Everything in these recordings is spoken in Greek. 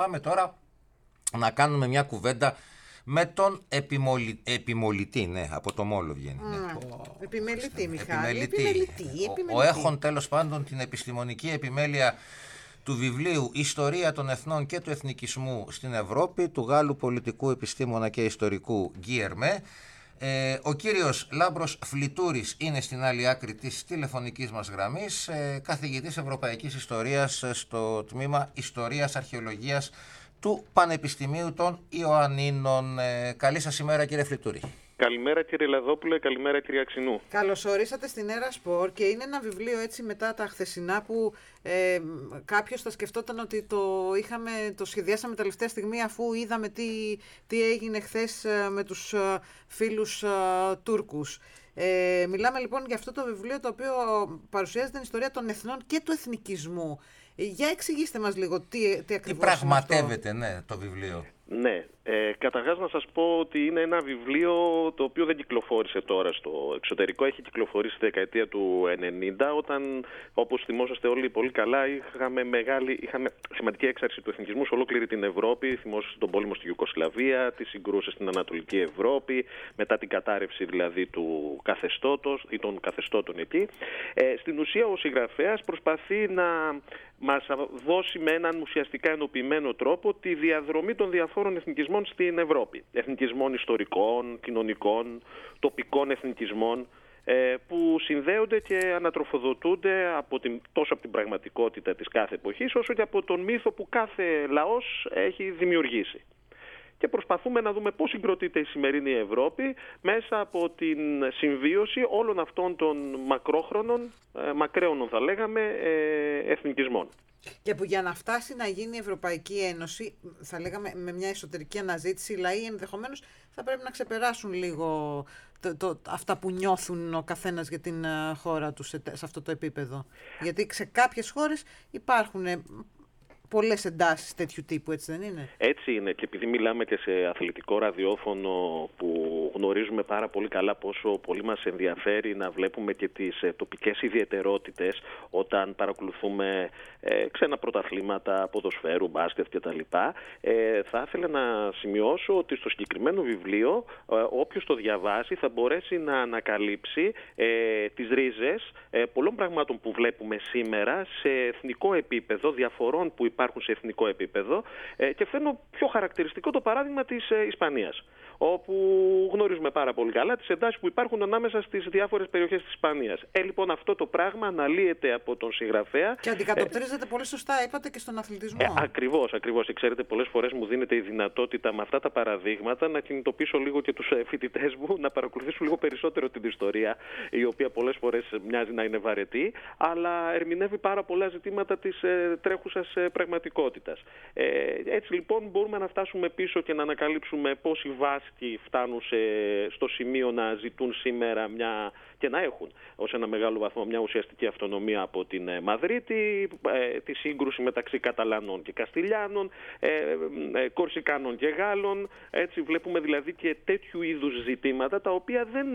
Πάμε τώρα να κάνουμε μια κουβέντα με τον επιμολη... επιμολητή, ναι, από το Μόλο βγαίνει. Ναι. Επιμελητή, Μιχάλη. Επιμελητή. Επιμελητή, Ο, ο επιμελητή. έχων τέλος πάντων την επιστημονική επιμέλεια του βιβλίου «Ιστορία των Εθνών και του Εθνικισμού στην Ευρώπη» του Γάλλου πολιτικού επιστήμονα και ιστορικού Γκίερμε. Ε, ο κύριος Λάμπρος Φλιτούρης είναι στην άλλη άκρη της τηλεφωνικής μας γραμμής, ε, καθηγητής Ευρωπαϊκής Ιστορίας ε, στο τμήμα Ιστορίας Αρχαιολογίας του Πανεπιστημίου των Ιωαννίνων. Ε, καλή σας ημέρα κύριε Φλιτούρη. Καλημέρα κύριε Λαδόπουλε, καλημέρα κύριε Αξινού. Καλώς ορίσατε στην Έρα Σπορ και είναι ένα βιβλίο έτσι μετά τα χθεσινά που ε, κάποιος θα σκεφτόταν ότι το, είχαμε, το σχεδιάσαμε τελευταία στιγμή αφού είδαμε τι, τι έγινε χθες ε, με τους ε, φίλους ε, Τούρκους. Ε, μιλάμε λοιπόν για αυτό το βιβλίο το οποίο παρουσιάζει την ιστορία των εθνών και του εθνικισμού. Ε, Για εξηγήστε μας λίγο τι, τι Τι ακριβώς είναι αυτό. πραγματεύεται ναι, το βιβλίο. Ναι, ε, καταρχάς να σας πω ότι είναι ένα βιβλίο το οποίο δεν κυκλοφόρησε τώρα στο εξωτερικό. Έχει κυκλοφορήσει στη δεκαετία του 90 όταν, όπως θυμόσαστε όλοι πολύ καλά, είχαμε, μεγάλη, είχαμε σημαντική έξαρση του εθνικισμού σε ολόκληρη την Ευρώπη. Θυμόσαστε τον πόλεμο στη Ιουκοσλαβία, τις συγκρούσεις στην Ανατολική Ευρώπη, μετά την κατάρρευση δηλαδή του καθεστώτος ή των καθεστώτων εκεί. Ε, στην ουσία ο συγγραφέας προσπαθεί να μας δώσει με έναν ουσιαστικά ενοποιημένο τρόπο τη διαδρομή των διαφόρων εθνικισμών στην Ευρώπη. Εθνικισμών ιστορικών, κοινωνικών, τοπικών εθνικισμών ε, που συνδέονται και ανατροφοδοτούνται από την, τόσο από την πραγματικότητα της κάθε εποχής όσο και από τον μύθο που κάθε λαός έχει δημιουργήσει και προσπαθούμε να δούμε πώς συγκροτείται η σημερινή Ευρώπη μέσα από την συμβίωση όλων αυτών των μακρόχρονων, ε, μακραίωνων θα λέγαμε, ε, εθνικισμών. Και που για να φτάσει να γίνει η Ευρωπαϊκή Ένωση, θα λέγαμε με μια εσωτερική αναζήτηση, οι λαοί ενδεχομένως θα πρέπει να ξεπεράσουν λίγο το, το, αυτά που νιώθουν ο καθένας για την ε, χώρα τους σε, σε αυτό το επίπεδο. Γιατί σε κάποιες χώρες υπάρχουν ε, πολλές εντάσεις τέτοιου τύπου, έτσι δεν είναι; Έτσι είναι και επειδή μιλάμε και σε αθλητικό ραδιόφωνο που γνωρίζουμε πάρα πολύ καλά πόσο πολύ μας ενδιαφέρει να βλέπουμε και τις ε, τοπικές ιδιαιτερότητες όταν παρακολουθούμε ε, ξένα πρωταθλήματα, ποδοσφαίρου, μπάσκετ κτλ. Ε, θα ήθελα να σημειώσω ότι στο συγκεκριμένο βιβλίο ε, όποιος το διαβάσει θα μπορέσει να ανακαλύψει ε, τις ρίζες ε, πολλών πραγμάτων που βλέπουμε σήμερα σε εθνικό επίπεδο, διαφορών που υπάρχουν σε εθνικό επίπεδο ε, και φέρνω πιο χαρακτηριστικό το παράδειγμα της ε, Ισπανίας όπου γνωρίζουμε πάρα πολύ καλά τις εντάσεις που υπάρχουν ανάμεσα στις διάφορες περιοχές της Ισπανίας. Ε, λοιπόν, αυτό το πράγμα αναλύεται από τον συγγραφέα. Και αντικατοπτρίζεται πολύ σωστά, είπατε, και στον αθλητισμό. Ε, ακριβώς, ακριβώς. Και Ξέρετε, πολλές φορές μου δίνεται η δυνατότητα με αυτά τα παραδείγματα να κινητοποιήσω λίγο και τους φοιτητές μου να παρακολουθήσουν λίγο περισσότερο την ιστορία, η οποία πολλές φορές μοιάζει να είναι βαρετή, αλλά ερμηνεύει πάρα πολλά ζητήματα της ε, τρέχουσας ε, πραγματικότητας. Ε, έτσι λοιπόν μπορούμε να φτάσουμε πίσω και να ανακαλύψουμε πώς οι Βάσκοι φτάνουν σε, στο σημείο να ζητούν σήμερα μια και να έχουν ως ένα μεγάλο βαθμό μια ουσιαστική αυτονομία από την ε, Μαδρίτη, ε, τη σύγκρουση μεταξύ Καταλανών και Καστιλιάνων, ε, ε, Κορσικάνων και Γάλλων. Έτσι βλέπουμε δηλαδή και τέτοιου είδους ζητήματα τα οποία δεν,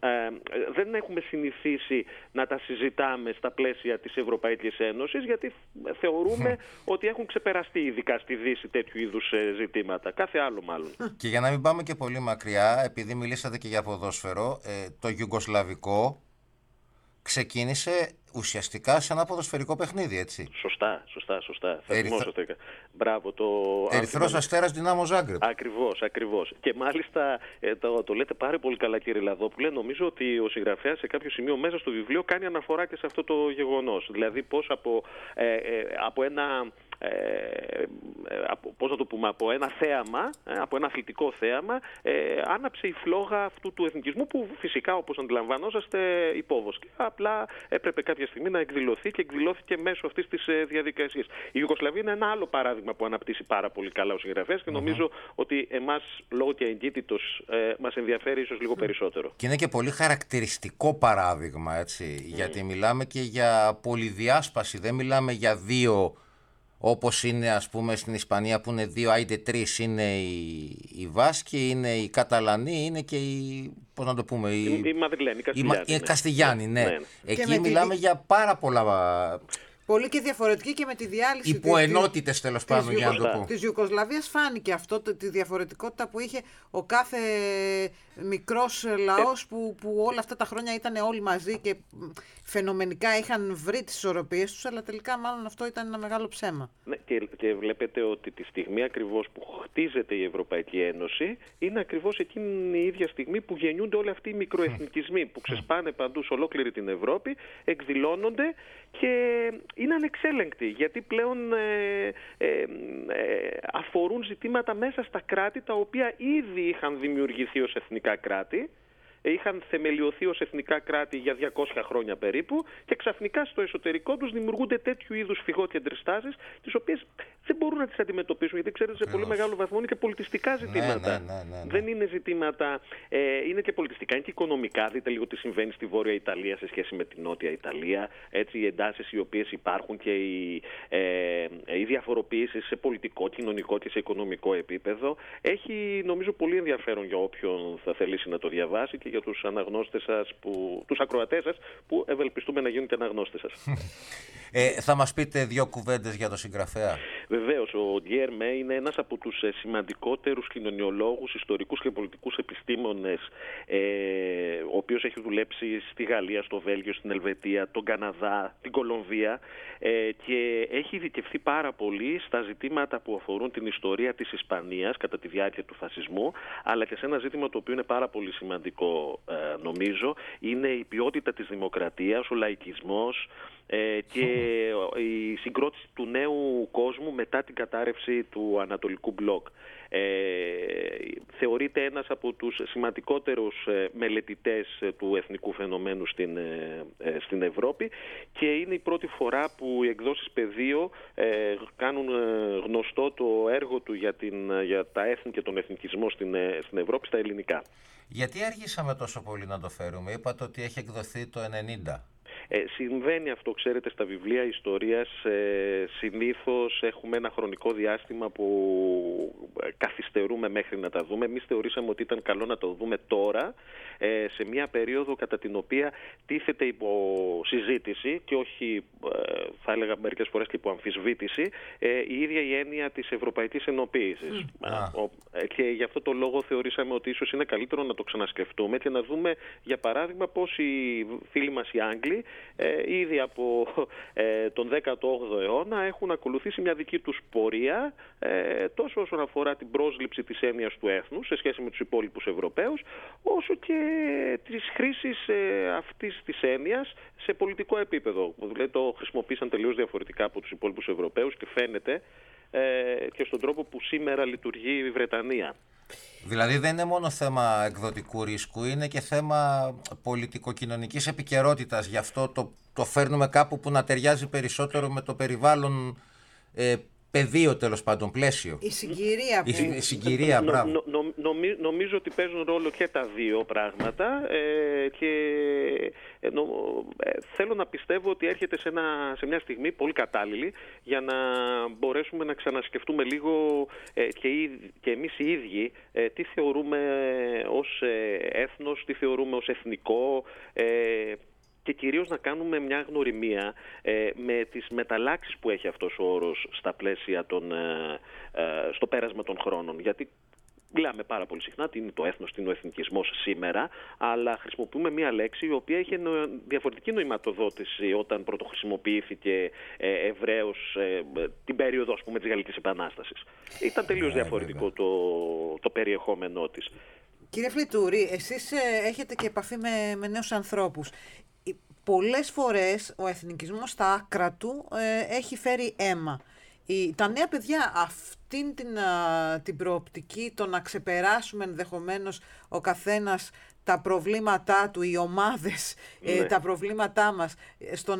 ε, δεν έχουμε συνηθίσει να τα συζητάμε στα πλαίσια της Ευρωπαϊκής Ένωσης γιατί θεωρούμε ότι έχουν ξεπεραστεί ειδικά στη Δύση τέτοιου είδους ε, ζητήματα. Κάθε άλλο μάλλον. Και για να μην πάμε και πολύ μακριά, επειδή μιλήσατε και για ποδόσφαιρο, ε, το Ιουγκοσλαβικό ξεκίνησε ουσιαστικά σε ένα ποδοσφαιρικό παιχνίδι, έτσι. Σωστά, σωστά, σωστά. Θα Ερυθρό- θυμόσαστε. Μπράβο το... Ερυθρός Αστέρας Δυνάμο Ζάγκρεπ. Ακριβώς, ακριβώς. Και μάλιστα ε, το, το λέτε πάρα πολύ καλά κύριε Λαδόπουλε. Νομίζω ότι ο συγγραφέας σε κάποιο σημείο μέσα στο βιβλίο κάνει αναφορά και σε αυτό το γεγονός. Δηλαδή πώς από, ε, ε, από ένα ε, ε, από, πώς να το πούμε, από ένα θέαμα, ε, από ένα αθλητικό θέαμα, ε, άναψε η φλόγα αυτού του εθνικισμού που φυσικά όπως αντιλαμβανόσαστε υπόβοσκε. Απλά έπρεπε κάποια στιγμή να εκδηλωθεί και εκδηλώθηκε μέσω αυτής της ε, διαδικασίας. Η Ιουγκοσλαβία είναι ένα άλλο παράδειγμα που αναπτύσσει πάρα πολύ καλά ο συγγραφέας και νομίζω ότι εμάς λόγω και εγκύτητος ε, μας ενδιαφέρει ίσως λίγο περισσότερο. Και είναι και πολύ χαρακτηριστικό παράδειγμα, έτσι, γιατί μιλάμε και για πολυδιάσπαση, δεν μιλάμε για δύο, όπως είναι ας πούμε στην Ισπανία που είναι δύο, άιντε τρεις, είναι οι, οι Βάσκοι, είναι οι Καταλανοί, είναι και οι, πώς να το πούμε, οι, Η, η Μαδριλένη, η οι Μα- Καστιλιάνη. οι Καστιγιάννη, ναι. ναι. Εκεί Και με τη μιλάμε δι- για πάρα πολλά Πολύ και διαφορετική και με τη διάλυση Υποενότητες τέλος πάντων, για να το πω. Της Ιουκοσλαβίας φάνηκε αυτό, τη διαφορετικότητα που είχε ο κάθε μικρός λαός που, που όλα αυτά τα χρόνια ήταν όλοι μαζί και φαινομενικά είχαν βρει τις ισορροπίες τους, αλλά τελικά μάλλον αυτό ήταν ένα μεγάλο ψέμα. Ναι, και, και βλέπετε ότι τη στιγμή ακριβώς που χτίζεται η Ευρωπαϊκή Ένωση, είναι ακριβώς εκείνη η ίδια στιγμή που γεννιούνται όλοι αυτοί οι μικροεθνικισμοί που ξεσπάνε παντού σε ολόκληρη την Ευρώπη, εκδηλώνονται και είναι ανεξέλεγκτοι γιατί πλέον ε, ε, ε, αφορούν ζητήματα μέσα στα κράτη τα οποία ήδη είχαν δημιουργηθεί ως εθνικά κράτη είχαν θεμελιωθεί ως εθνικά κράτη για 200 χρόνια περίπου και ξαφνικά στο εσωτερικό τους δημιουργούνται τέτοιου είδους φυγόκεντρες τάσεις τις οποίες δεν μπορούν να τις αντιμετωπίσουν γιατί ξέρετε σε πολύ μεγάλο βαθμό είναι και πολιτιστικά ναι, ζητήματα. Ναι, ναι, ναι, ναι, δεν είναι ζητήματα, ε, είναι και πολιτιστικά, είναι και οικονομικά. Δείτε λίγο τι συμβαίνει στη Βόρεια Ιταλία σε σχέση με τη Νότια Ιταλία. Έτσι οι εντάσεις οι οποίες υπάρχουν και οι, ε, οι διαφοροποιήσεις σε πολιτικό, κοινωνικό και σε οικονομικό επίπεδο έχει νομίζω πολύ ενδιαφέρον για όποιον θα θελήσει να το διαβάσει και για τους αναγνώστες σας, που, τους ακροατές σας που ευελπιστούμε να γίνουν και αναγνώστες σας. Ε, θα μας πείτε δύο κουβέντες για το συγγραφέα. Βεβαίως, ο Γκέρ Με είναι ένας από τους ε, σημαντικότερους κοινωνιολόγους, ιστορικούς και πολιτικούς επιστήμονες ε, ο οποίος έχει δουλέψει στη Γαλλία, στο Βέλγιο, στην Ελβετία, τον Καναδά, την Κολομβία ε, και έχει ειδικευθεί πάρα πολύ στα ζητήματα που αφορούν την ιστορία της Ισπανίας κατά τη διάρκεια του φασισμού αλλά και σε ένα ζήτημα το οποίο είναι πάρα πολύ σημαντικό ε, νομίζω είναι η ποιότητα της δημοκρατίας, ο λαϊκισμός ε, και η συγκρότηση του νέου κόσμου μετά την κατάρρευση του Ανατολικού Μπλοκ. Ε, θεωρείται ένας από τους σημαντικότερους ε, μελετητές ε, του εθνικού φαινομένου στην, στην Ευρώπη και είναι η πρώτη φορά που οι εκδόσεις πεδίο κάνουν γνωστό το έργο του για, την, για τα έθνη και τον εθνικισμό στην, στην Ευρώπη στα ελληνικά. Γιατί αργήσαμε τόσο πολύ να το φέρουμε, είπατε ότι έχει εκδοθεί το 90. Ε, συμβαίνει αυτό, ξέρετε, στα βιβλία ιστορίας ε, συνήθως έχουμε ένα χρονικό διάστημα που ε, καθυστερούμε μέχρι να τα δούμε. Εμείς θεωρήσαμε ότι ήταν καλό να το δούμε τώρα, ε, σε μια περίοδο κατά την οποία τίθεται υπό συζήτηση και όχι, ε, θα έλεγα μερικές φορές και υπό αμφισβήτηση, η ίδια η έννοια της Ευρωπαϊκής Ενοποίησης. Και γι' αυτό το λόγο θεωρήσαμε ότι ίσως είναι καλύτερο να το ξανασκεφτούμε και να δούμε, για παράδειγμα, πώς οι φίλοι μας οι Άγγλοι ε, ήδη από ε, τον 18ο αιώνα έχουν ακολουθήσει μια δική τους πορεία ε, τόσο όσον αφορά την πρόσληψη της έννοιας του έθνους σε σχέση με τους υπόλοιπους Ευρωπαίους όσο και της χρήσης ε, αυτής της έννοιας σε πολιτικό επίπεδο. Δηλαδή το χρησιμοποίησαν τελείως διαφορετικά από τους υπόλοιπους Ευρωπαίους και φαίνεται ε, και στον τρόπο που σήμερα λειτουργεί η Βρετανία. Δηλαδή δεν είναι μόνο θέμα εκδοτικού ρίσκου, είναι και θέμα πολιτικοκοινωνικής επικαιρότητας. Γι' αυτό το, το φέρνουμε κάπου που να ταιριάζει περισσότερο με το περιβάλλον ε, πεδίο τέλος πάντων, πλαίσιο. Η συγκυρία που... Η, συγκυρία, μπράβο. νομίζω ότι παίζουν ρόλο και τα δύο πράγματα ε, και ε, θέλω να πιστεύω ότι έρχεται σε, ένα, σε μια στιγμή πολύ κατάλληλη για να μπορέσουμε να ξανασκεφτούμε λίγο ε, και, και εμείς οι ίδιοι τι θεωρούμε ως έθνος, τι θεωρούμε ως εθνικό, και κυρίως να κάνουμε μια γνωριμία ε, με τις μεταλλάξεις που έχει αυτός ο όρος στα πλαίσια των, ε, ε, στο πέρασμα των χρόνων. Γιατί Μιλάμε πάρα πολύ συχνά τι είναι το έθνος, τι είναι ο εθνικισμός σήμερα, αλλά χρησιμοποιούμε μια λέξη η οποία είχε διαφορετική νοηματοδότηση όταν πρωτοχρησιμοποιήθηκε ε, ευρέως ε, την περίοδο ας πούμε, της Γαλλικής Επανάστασης. Ήταν τελείως ναι, διαφορετικό το, το περιεχόμενό της. Κύριε Φλιτούρη, εσείς έχετε και επαφή με, με νέους ανθρώπους πολλές φορές ο εθνικισμός στα άκρα του ε, έχει φέρει αίμα. Η, τα νέα παιδιά αυτήν την, την προοπτική, το να ξεπεράσουμε ενδεχομένως ο καθένας τα προβλήματά του, οι ομάδες, ε, ναι. τα προβλήματά μας, ε, στο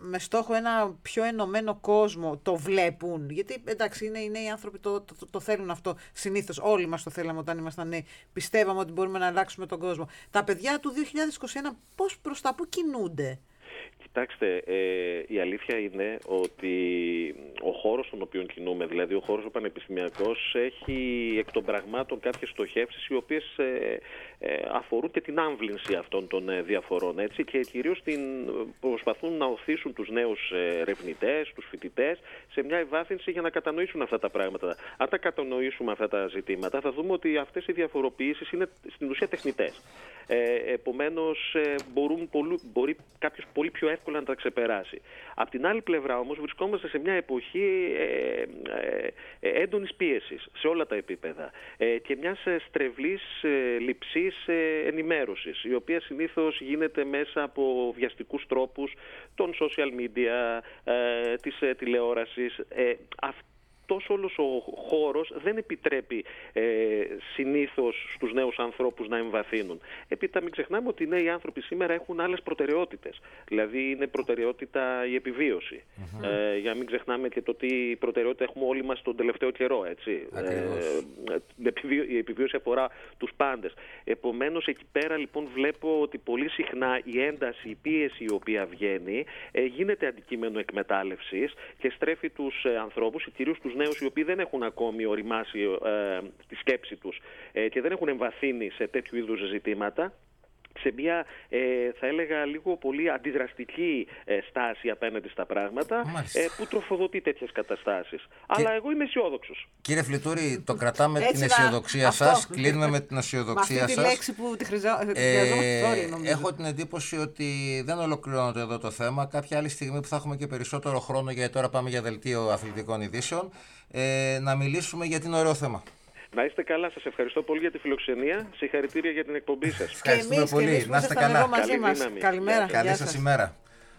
με στόχο ένα πιο ενωμένο κόσμο το βλέπουν. Γιατί εντάξει είναι οι νέοι άνθρωποι το, το, το, θέλουν αυτό συνήθως. Όλοι μας το θέλαμε όταν ήμασταν νέοι. Πιστεύαμε ότι μπορούμε να αλλάξουμε τον κόσμο. Τα παιδιά του 2021 πώς προς τα πού κινούνται; Κοιτάξτε, ε, η αλήθεια είναι ότι ο χώρος στον οποίο κινούμε, δηλαδή ο χώρος ο πανεπιστημιακός, έχει εκ των πραγμάτων κάποιες στοχεύσεις οι οποίες ε, ε, αφορούν και την άμβλυνση αυτών των ε, διαφορών έτσι, και κυρίως την, προσπαθούν να οθήσουν τους νέους ερευνητές, τους φοιτητές σε μια ευάθυνση για να κατανοήσουν αυτά τα πράγματα. Αν τα κατανοήσουμε αυτά τα ζητήματα θα δούμε ότι αυτές οι διαφοροποιήσεις είναι στην ουσία τεχνητές. Ε, επομένως μπορούν, μπορεί κάποιος πολύ πιο εύκολα να τα ξεπεράσει. Απ' την άλλη πλευρά όμως βρισκόμαστε σε μια εποχή ε, ε, ε έντονης πίεσης σε όλα τα επίπεδα ε, και μιας στρεβλής ε, λειψής ενημέρωσης η οποία συνήθως γίνεται μέσα από βιαστικούς τρόπους των social media, της τηλεόρασης. Τόσο όλος ο χώρος δεν επιτρέπει ε, συνήθως στους νέους ανθρώπους να εμβαθύνουν. Επίτα μην ξεχνάμε ότι οι νέοι άνθρωποι σήμερα έχουν άλλες προτεραιότητες. Δηλαδή είναι προτεραιότητα η επιβίωση. Ε, για να μην ξεχνάμε και το τι προτεραιότητα έχουμε όλοι μας τον τελευταίο καιρό. Έτσι. Ε, η επιβίωση αφορά τους πάντες. Επομένως εκεί πέρα λοιπόν βλέπω ότι πολύ συχνά η ένταση, η πίεση η οποία βγαίνει ε, γίνεται αντικείμενο εκμετάλλευσης και στρέφει τους ε, ανθρώπους, κυρίως τους νέους οι οποίοι δεν έχουν ακόμη οριμάσει ε, τη σκέψη τους ε, και δεν έχουν εμβαθύνει σε τέτοιου είδους ζητήματα σε μια, ε, θα έλεγα, λίγο πολύ αντιδραστική ε, στάση απέναντι στα πράγματα ε, που τροφοδοτεί τέτοιες καταστάσεις. Αλλά εγώ είμαι αισιόδοξος. Κύριε Φλιτούρη, το κρατάμε την αισιοδοξία σας, κλείνουμε με την αισιοδοξία σας. τη λέξη που τη χρειαζόμαστε ε, Έχω την εντύπωση ότι δεν ολοκληρώνεται εδώ το θέμα. Κάποια άλλη στιγμή που θα έχουμε και περισσότερο χρόνο, γιατί τώρα πάμε για δελτίο αθλητικών ειδήσεων, ε, να μιλήσουμε για την ωραίο θέμα. Να είστε καλά, σας ευχαριστώ πολύ για τη φιλοξενία. Συγχαρητήρια για την εκπομπή σας. Ευχαριστούμε πολύ. Να είστε καλά. Καλημέρα. Καλή σας ημέρα.